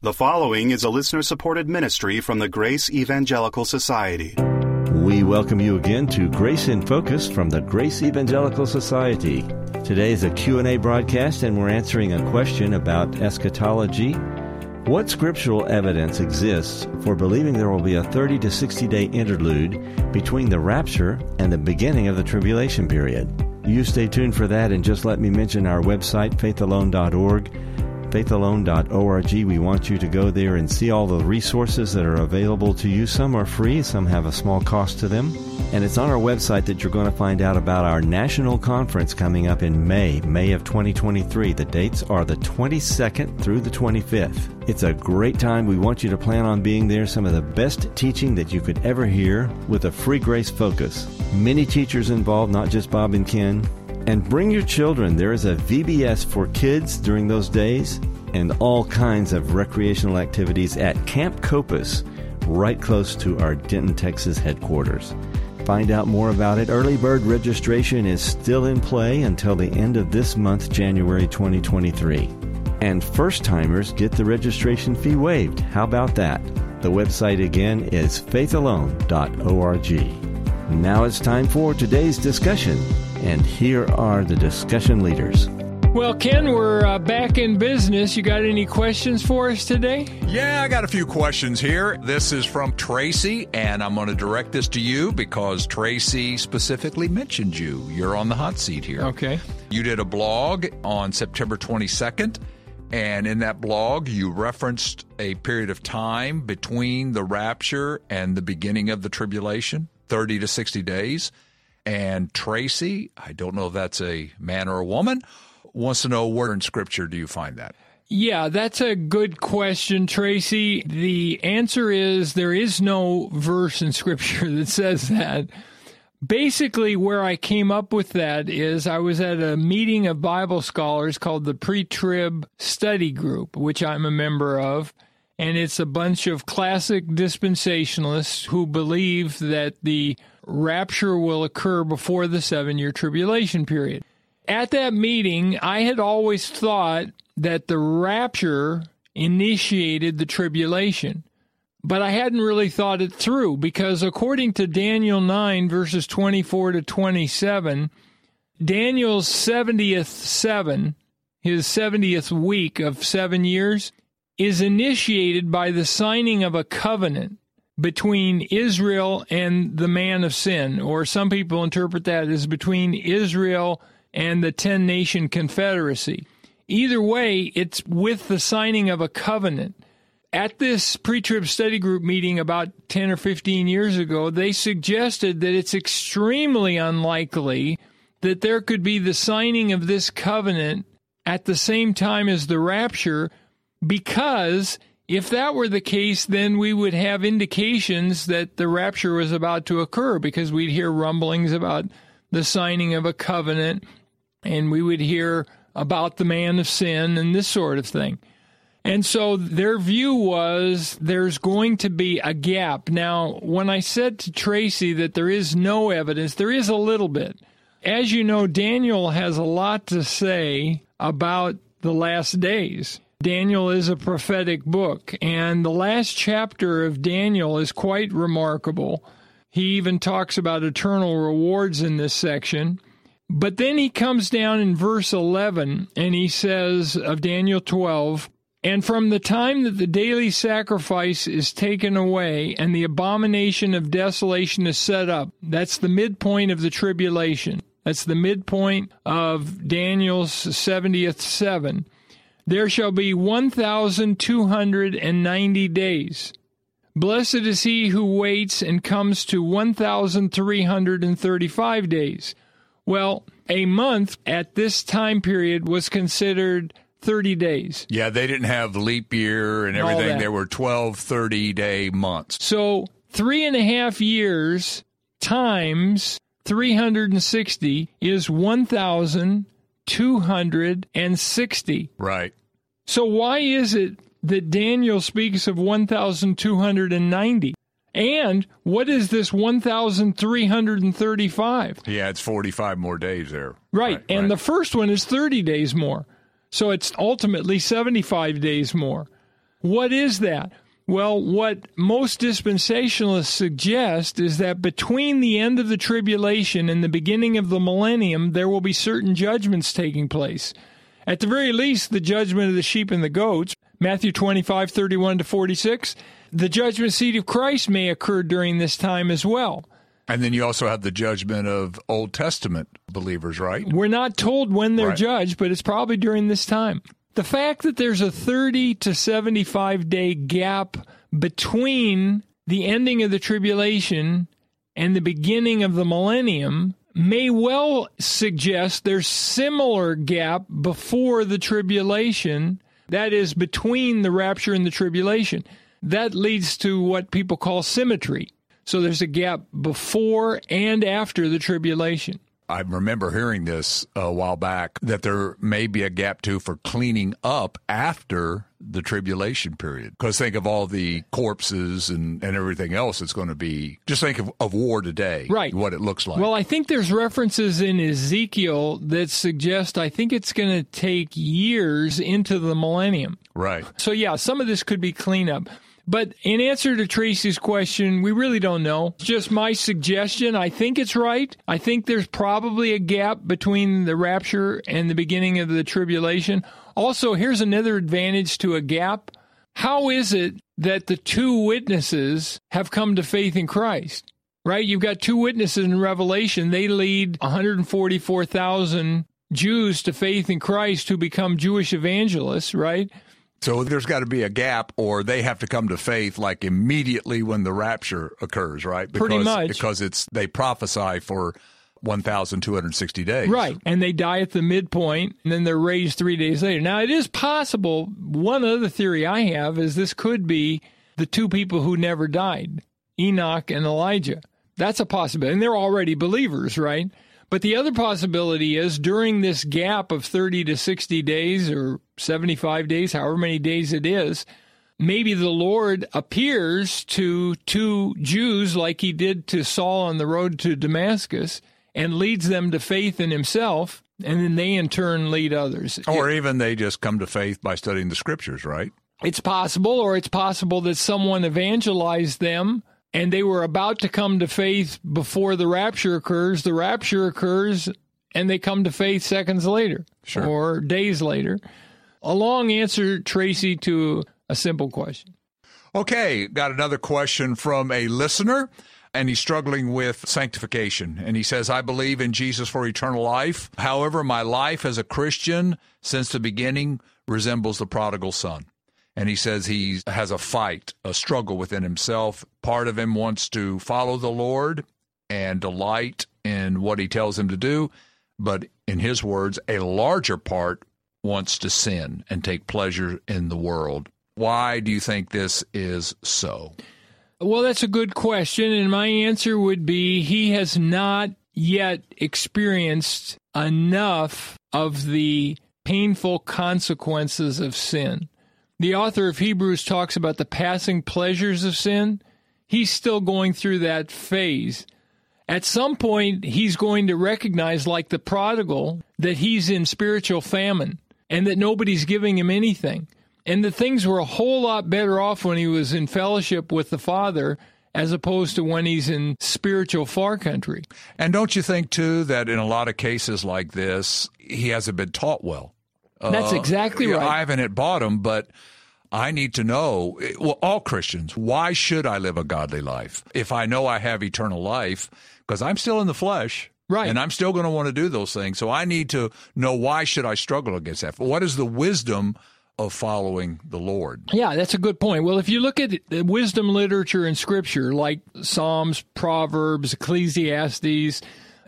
The following is a listener supported ministry from the Grace Evangelical Society. We welcome you again to Grace in Focus from the Grace Evangelical Society. Today is a Q&A broadcast and we're answering a question about eschatology. What scriptural evidence exists for believing there will be a 30 to 60 day interlude between the rapture and the beginning of the tribulation period? You stay tuned for that and just let me mention our website faithalone.org faithalone.org. We want you to go there and see all the resources that are available to you. Some are free, some have a small cost to them. And it's on our website that you're going to find out about our national conference coming up in May, May of 2023. The dates are the 22nd through the 25th. It's a great time. We want you to plan on being there. Some of the best teaching that you could ever hear with a free grace focus. Many teachers involved, not just Bob and Ken. And bring your children. There is a VBS for kids during those days and all kinds of recreational activities at Camp Copass, right close to our Denton, Texas headquarters. Find out more about it. Early bird registration is still in play until the end of this month, January 2023. And first timers get the registration fee waived. How about that? The website again is faithalone.org. Now it's time for today's discussion. And here are the discussion leaders. Well, Ken, we're uh, back in business. You got any questions for us today? Yeah, I got a few questions here. This is from Tracy, and I'm going to direct this to you because Tracy specifically mentioned you. You're on the hot seat here. Okay. You did a blog on September 22nd, and in that blog, you referenced a period of time between the rapture and the beginning of the tribulation 30 to 60 days. And Tracy, I don't know if that's a man or a woman, wants to know where in Scripture do you find that? Yeah, that's a good question, Tracy. The answer is there is no verse in Scripture that says that. Basically, where I came up with that is I was at a meeting of Bible scholars called the Pre Trib Study Group, which I'm a member of. And it's a bunch of classic dispensationalists who believe that the rapture will occur before the seven year tribulation period. At that meeting, I had always thought that the rapture initiated the tribulation. But I hadn't really thought it through because according to Daniel 9, verses 24 to 27, Daniel's 70th seven, his 70th week of seven years, is initiated by the signing of a covenant between Israel and the man of sin, or some people interpret that as between Israel and the 10 nation confederacy. Either way, it's with the signing of a covenant. At this pre trib study group meeting about 10 or 15 years ago, they suggested that it's extremely unlikely that there could be the signing of this covenant at the same time as the rapture because if that were the case, then we would have indications that the rapture was about to occur because we'd hear rumblings about the signing of a covenant and we would hear about the man of sin and this sort of thing. And so their view was there's going to be a gap. Now, when I said to Tracy that there is no evidence, there is a little bit. As you know, Daniel has a lot to say about the last days. Daniel is a prophetic book, and the last chapter of Daniel is quite remarkable. He even talks about eternal rewards in this section. But then he comes down in verse 11 and he says of Daniel 12, and from the time that the daily sacrifice is taken away and the abomination of desolation is set up, that's the midpoint of the tribulation. That's the midpoint of Daniel's 70th seven there shall be 1,290 days. Blessed is he who waits and comes to 1,335 days. Well, a month at this time period was considered 30 days. Yeah, they didn't have leap year and everything. There were 12 30 day months. So, three and a half years times 360 is 1,000. 260. Right. So why is it that Daniel speaks of 1,290? And what is this 1,335? Yeah, it's 45 more days there. Right. right and right. the first one is 30 days more. So it's ultimately 75 days more. What is that? Well, what most dispensationalists suggest is that between the end of the tribulation and the beginning of the millennium, there will be certain judgments taking place. At the very least, the judgment of the sheep and the goats, Matthew 25, 31 to 46. The judgment seat of Christ may occur during this time as well. And then you also have the judgment of Old Testament believers, right? We're not told when they're Right. judged, but it's probably during this time. The fact that there's a 30 to 75 day gap between the ending of the tribulation and the beginning of the millennium may well suggest there's similar gap before the tribulation that is between the rapture and the tribulation. That leads to what people call symmetry. So there's a gap before and after the tribulation I remember hearing this a while back that there may be a gap too for cleaning up after the tribulation period. Because think of all the corpses and, and everything else that's going to be. Just think of, of war today. Right. What it looks like. Well, I think there's references in Ezekiel that suggest I think it's going to take years into the millennium. right. So, yeah, some of this could be cleanup. But in answer to Tracy's question, we really don't know. It's just my suggestion. I think it's right. I think there's probably a gap between the rapture and the beginning of the tribulation. Also, here's another advantage to a gap. How is it that the two witnesses have come to faith in Christ? Right? You've got two witnesses in Revelation. They lead 144,000 Jews to faith in Christ who become Jewish evangelists, right? So there's got to be a gap, or they have to come to faith like immediately when the rapture occurs, right? Because, Pretty much. Because it's they prophesy for 1,260 days. Right. And they die at the midpoint and then they're raised three days later. Now, it is possible. One other theory I have is this could be the two people who never died Enoch and Elijah. That's a possibility. And they're already believers, right? But the other possibility is during this gap of 30 to 60 days or 75 days, however many days it is, maybe the Lord appears to two Jews like he did to Saul on the road to Damascus and leads them to faith in himself, and then they in turn lead others. Or even they just come to faith by studying the scriptures, right? It's possible, or it's possible that someone evangelized them and they were about to come to faith before the rapture occurs. The rapture occurs and they come to faith seconds later Sure. or days later. A long answer, Tracy, to a simple question. Okay, got another question from a listener, and he's struggling with sanctification. And he says, I believe in Jesus for eternal life. However, my life as a Christian since the beginning resembles the prodigal son. And he says he has a fight, a struggle within himself. Part of him wants to follow the Lord and delight in what he tells him to do. But in his words, a larger part wants to sin and take pleasure in the world. Why do you think this is so? Well, that's a good question. And my answer would be he has not yet experienced enough of the painful consequences of sin. The author of Hebrews talks about the passing pleasures of sin. He's still going through that phase. At some point, he's going to recognize, like the prodigal, that he's in spiritual famine and that nobody's giving him anything. And that things were a whole lot better off when he was in fellowship with the Father as opposed to when he's in spiritual far country. And don't you think, too, that in a lot of cases like this, he hasn't been taught well? That's uh, exactly right. I haven't at bottom, but I need to know, eh, well, all Christians, why should I live a godly life? If I know I have eternal life, because I'm still in the flesh. Right. And I'm still going to want to do those things. So I need to know why should I struggle against that? What is the wisdom of following the Lord? Yeah, that's a good point. Well, if you look at the wisdom literature in Scripture, like Psalms, Proverbs, Ecclesiastes,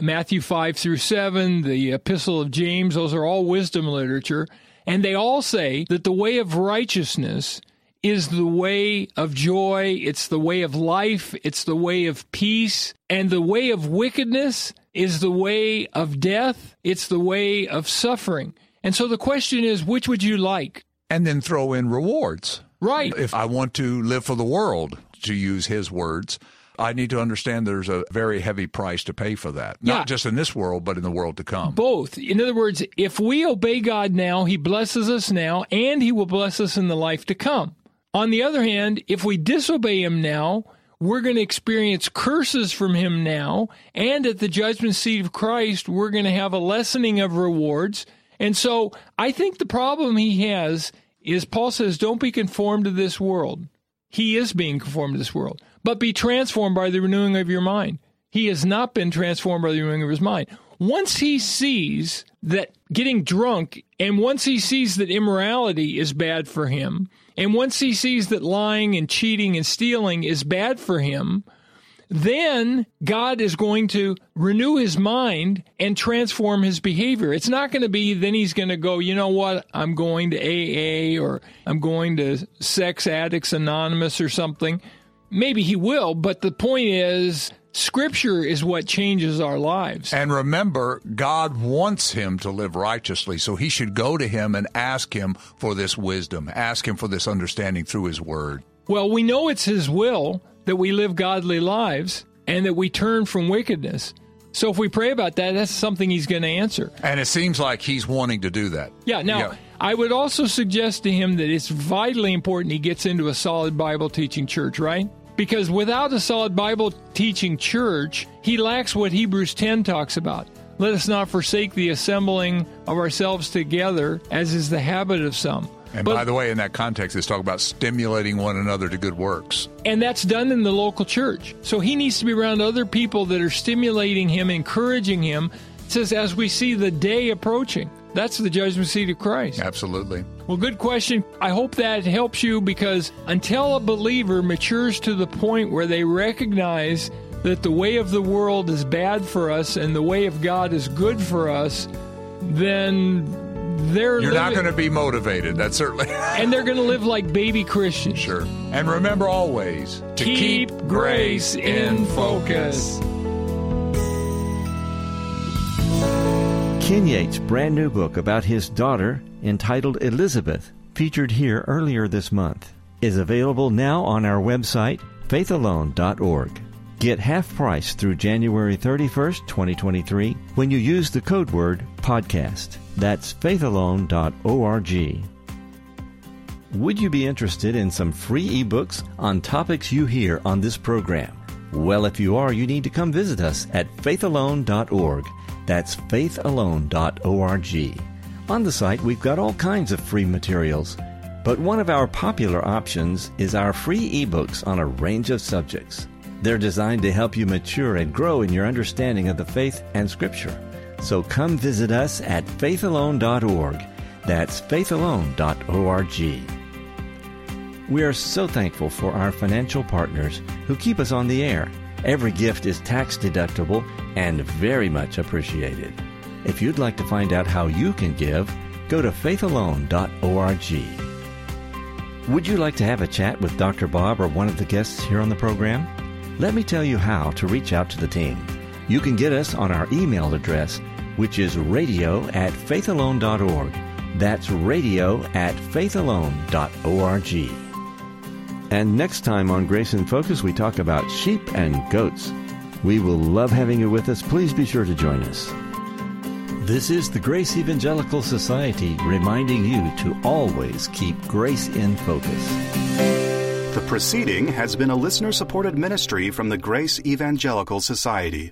Matthew 5 through 7, the Epistle of James, those are all wisdom literature. And they all say that the way of righteousness is the way of joy, it's the way of life, it's the way of peace, and the way of wickedness is the way of death, it's the way of suffering. And so the question is, which would you like? And then throw in rewards. Right. If I want to live for the world, to use his words, I need to understand there's a very heavy price to pay for that. Yeah. Not just in this world, but in the world to come. Both. In other words, if we obey God now, He blesses us now, and He will bless us in the life to come. On the other hand, if we disobey him now, we're going to experience curses from him now. And at the judgment seat of Christ, we're going to have a lessening of rewards. And so I think the problem he has is Paul says, don't be conformed to this world. He is being conformed to this world, but be transformed by the renewing of your mind. He has not been transformed by the renewing of his mind. Once he sees that getting drunk, and once he sees that immorality is bad for him, and once he sees that lying and cheating and stealing is bad for him, then God is going to renew his mind and transform his behavior. It's not going to be then he's going to go, you know what, I'm going to AA or I'm going to Sex Addicts Anonymous or something. Maybe he will, but the point is, Scripture is what changes our lives. And remember, God wants him to live righteously, so he should go to him and ask him for this wisdom, ask him for this understanding through his word. Well, we know it's his will that we live godly lives and that we turn from wickedness. So if we pray about that, that's something he's going to answer. And it seems like he's wanting to do that. Yeah. Now, yeah. I would also suggest to him that it's vitally important he gets into a solid Bible teaching church, right? Because without a solid Bible teaching church, he lacks what Hebrews 10 talks about. Let us not forsake the assembling of ourselves together, as is the habit of some and but, by the way, in that context, it's talking about stimulating one another to good works. And that's done in the local church. So he needs to be around other people that are stimulating him, encouraging him. It says, as we see the day approaching. That's the judgment seat of Christ. Absolutely. Well, good question. I hope that helps you because until a believer matures to the point where they recognize that the way of the world is bad for us and the way of God is good for us, then they're you're living, not going to be motivated. That's certainly, and they're going to live like baby Christians. Sure. And remember always to keep, keep grace in focus. Ken Yates' brand new book about his daughter, entitled Elizabeth, featured here earlier this month, is available now on our website, faithalone.org. Get half price through January 31st, 2023 when you use the code word podcast. That's faithalone.org. Would you be interested in some free ebooks on topics you hear on this program? Well, if you are, you need to come visit us at faithalone.org. That's faithalone.org. On the site, we've got all kinds of free materials, but one of our popular options is our free ebooks on a range of subjects. They're designed to help you mature and grow in your understanding of the faith and Scripture. So come visit us at faithalone.org. That's faithalone.org. We are so thankful for our financial partners who keep us on the air. Every gift is tax deductible and very much appreciated. If you'd like to find out how you can give, go to faithalone.org. Would you like to have a chat with Dr. Bob or one of the guests here on the program? Let me tell you how to reach out to the team. You can get us on our email address, which is radio at faithalone.org. That's radio at faithalone.org. And next time on Grace in Focus, we talk about sheep and goats. We will love having you with us. Please be sure to join us. This is the Grace Evangelical Society reminding you to always keep grace in focus. The proceeding has been a listener supported ministry from the Grace Evangelical Society.